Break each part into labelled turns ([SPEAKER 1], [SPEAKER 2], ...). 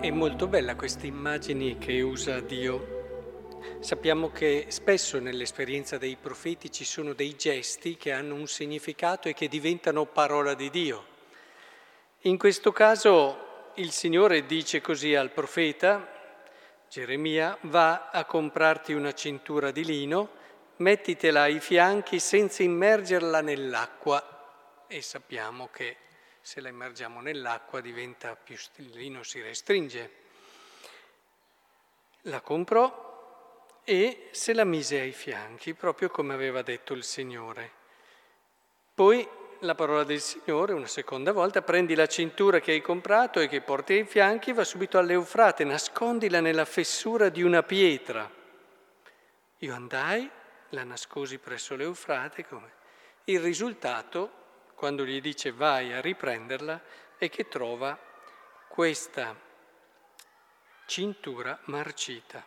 [SPEAKER 1] È molto bella questa immagine che usa Dio. Sappiamo che spesso nell'esperienza dei profeti ci sono dei gesti che hanno un significato e che diventano parola di Dio. In questo caso il Signore dice così al profeta, Geremia, va a comprarti una cintura di lino, mettitela ai fianchi senza immergerla nell'acqua e sappiamo che se la immergiamo nell'acqua diventa più stellino, si restringe. La comprò e se la mise ai fianchi, proprio come aveva detto il Signore. Poi la parola del Signore, una seconda volta, prendi la cintura che hai comprato e che porti ai fianchi, va subito all'Eufrate, nascondila nella fessura di una pietra. Io andai, la nascosi presso l'Eufrate, come? Il risultato quando gli dice vai a riprenderla è che trova questa cintura marcita.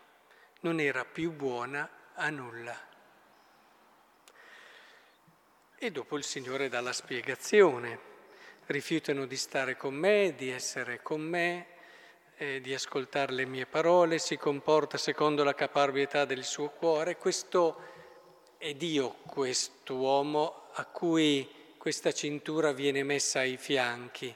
[SPEAKER 1] Non era più buona a nulla. E dopo il Signore dà la spiegazione. Rifiutano di stare con me, di essere con me, eh, di ascoltare le mie parole, si comporta secondo la caparbietà del suo cuore. Questo è Dio, quest'uomo a cui questa cintura viene messa ai fianchi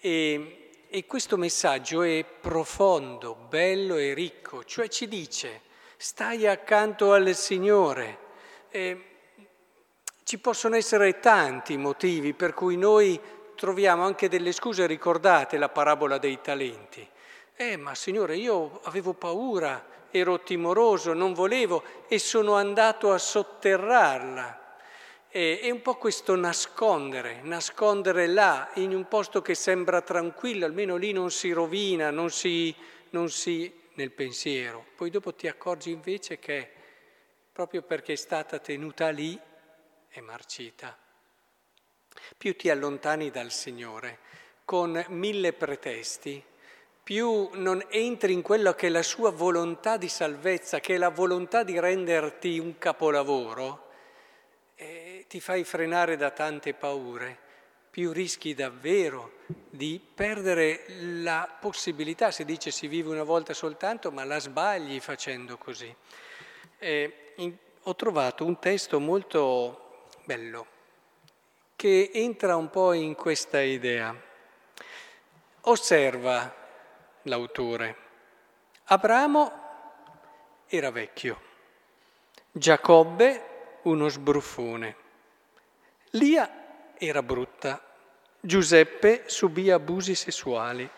[SPEAKER 1] e, e questo messaggio è profondo, bello e ricco, cioè ci dice stai accanto al Signore. E ci possono essere tanti motivi per cui noi troviamo anche delle scuse, ricordate la parabola dei talenti. Eh, ma Signore, io avevo paura, ero timoroso, non volevo e sono andato a sotterrarla. E, è un po' questo nascondere, nascondere là, in un posto che sembra tranquillo, almeno lì non si rovina, non si, non si nel pensiero. Poi dopo ti accorgi invece che proprio perché è stata tenuta lì è marcita. Più ti allontani dal Signore con mille pretesti, più non entri in quello che è la sua volontà di salvezza, che è la volontà di renderti un capolavoro, ti fai frenare da tante paure, più rischi davvero di perdere la possibilità, si dice si vive una volta soltanto, ma la sbagli facendo così. Eh, in, ho trovato un testo molto bello che entra un po' in questa idea. Osserva l'autore. Abramo era vecchio, Giacobbe uno sbruffone. Lia era brutta, Giuseppe subì abusi sessuali,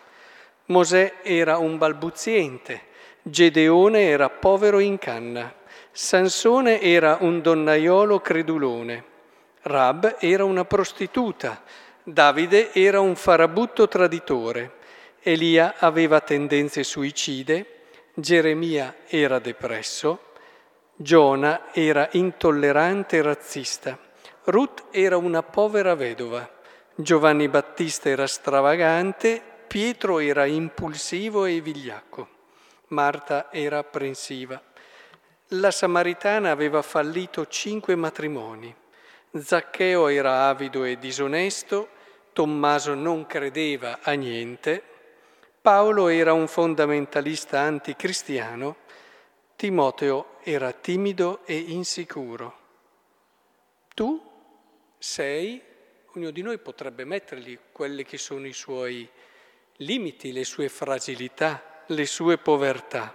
[SPEAKER 1] Mosè era un balbuziente, Gedeone era povero in canna, Sansone era un donnaiolo credulone, Rab era una prostituta, Davide era un farabutto traditore, Elia aveva tendenze suicide, Geremia era depresso, Giona era intollerante e razzista. Ruth era una povera vedova, Giovanni Battista era stravagante, Pietro era impulsivo e vigliacco, Marta era apprensiva. La Samaritana aveva fallito cinque matrimoni, Zaccheo era avido e disonesto, Tommaso non credeva a niente, Paolo era un fondamentalista anticristiano, Timoteo era timido e insicuro. Tu sei, ognuno di noi potrebbe mettergli quelli che sono i suoi limiti, le sue fragilità, le sue povertà.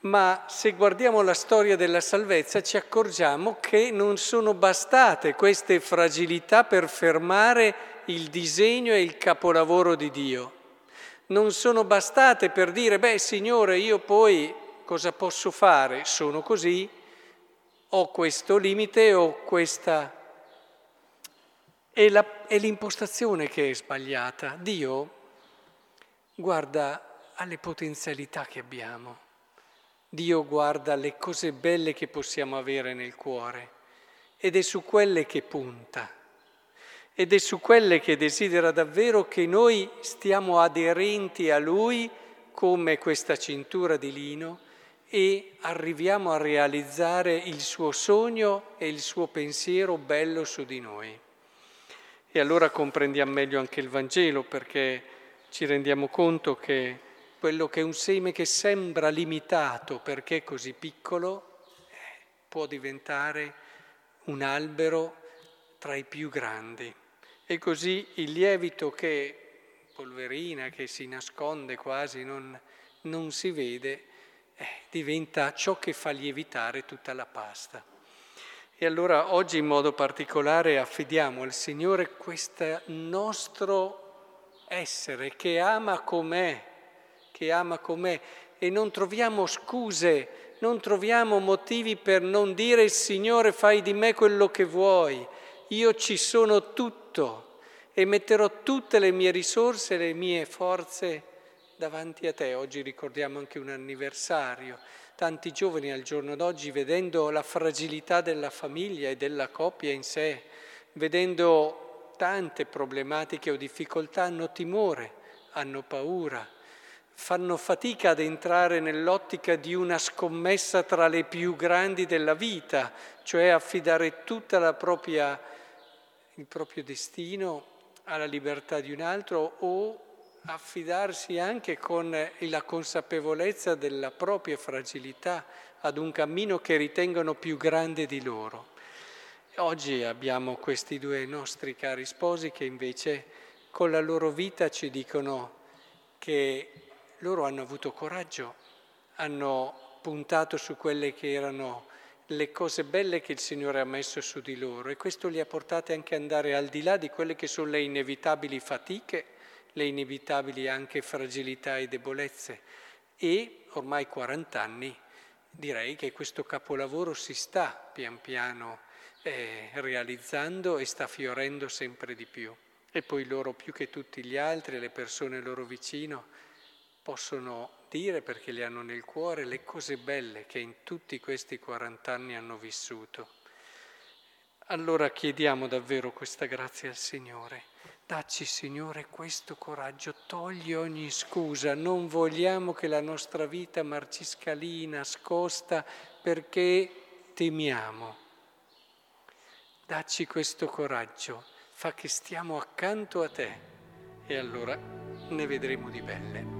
[SPEAKER 1] Ma se guardiamo la storia della salvezza ci accorgiamo che non sono bastate queste fragilità per fermare il disegno e il capolavoro di Dio. Non sono bastate per dire, beh Signore, io poi cosa posso fare? Sono così, ho questo limite, ho questa è, la, è l'impostazione che è sbagliata. Dio guarda alle potenzialità che abbiamo. Dio guarda alle cose belle che possiamo avere nel cuore ed è su quelle che punta ed è su quelle che desidera davvero che noi stiamo aderenti a Lui come questa cintura di lino e arriviamo a realizzare il suo sogno e il suo pensiero bello su di noi. E allora comprendiamo meglio anche il Vangelo perché ci rendiamo conto che quello che è un seme che sembra limitato perché è così piccolo, può diventare un albero tra i più grandi. E così il lievito che polverina, che si nasconde quasi, non, non si vede, eh, diventa ciò che fa lievitare tutta la pasta. E allora oggi in modo particolare affidiamo al Signore questo nostro essere che ama com'è, che ama com'è e non troviamo scuse, non troviamo motivi per non dire Signore fai di me quello che vuoi, io ci sono tutto e metterò tutte le mie risorse, le mie forze davanti a te. Oggi ricordiamo anche un anniversario. Tanti giovani al giorno d'oggi, vedendo la fragilità della famiglia e della coppia in sé, vedendo tante problematiche o difficoltà, hanno timore, hanno paura, fanno fatica ad entrare nell'ottica di una scommessa tra le più grandi della vita, cioè affidare tutta propria, il proprio destino alla libertà di un altro o affidarsi anche con la consapevolezza della propria fragilità ad un cammino che ritengono più grande di loro. Oggi abbiamo questi due nostri cari sposi che invece con la loro vita ci dicono che loro hanno avuto coraggio, hanno puntato su quelle che erano le cose belle che il Signore ha messo su di loro e questo li ha portati anche ad andare al di là di quelle che sono le inevitabili fatiche le inevitabili anche fragilità e debolezze e ormai 40 anni direi che questo capolavoro si sta pian piano eh, realizzando e sta fiorendo sempre di più. E poi loro più che tutti gli altri, le persone loro vicino, possono dire, perché le hanno nel cuore, le cose belle che in tutti questi 40 anni hanno vissuto. Allora chiediamo davvero questa grazia al Signore Dacci, Signore, questo coraggio, togli ogni scusa, non vogliamo che la nostra vita marcisca lì nascosta perché temiamo. Dacci questo coraggio, fa che stiamo accanto a te e allora ne vedremo di belle.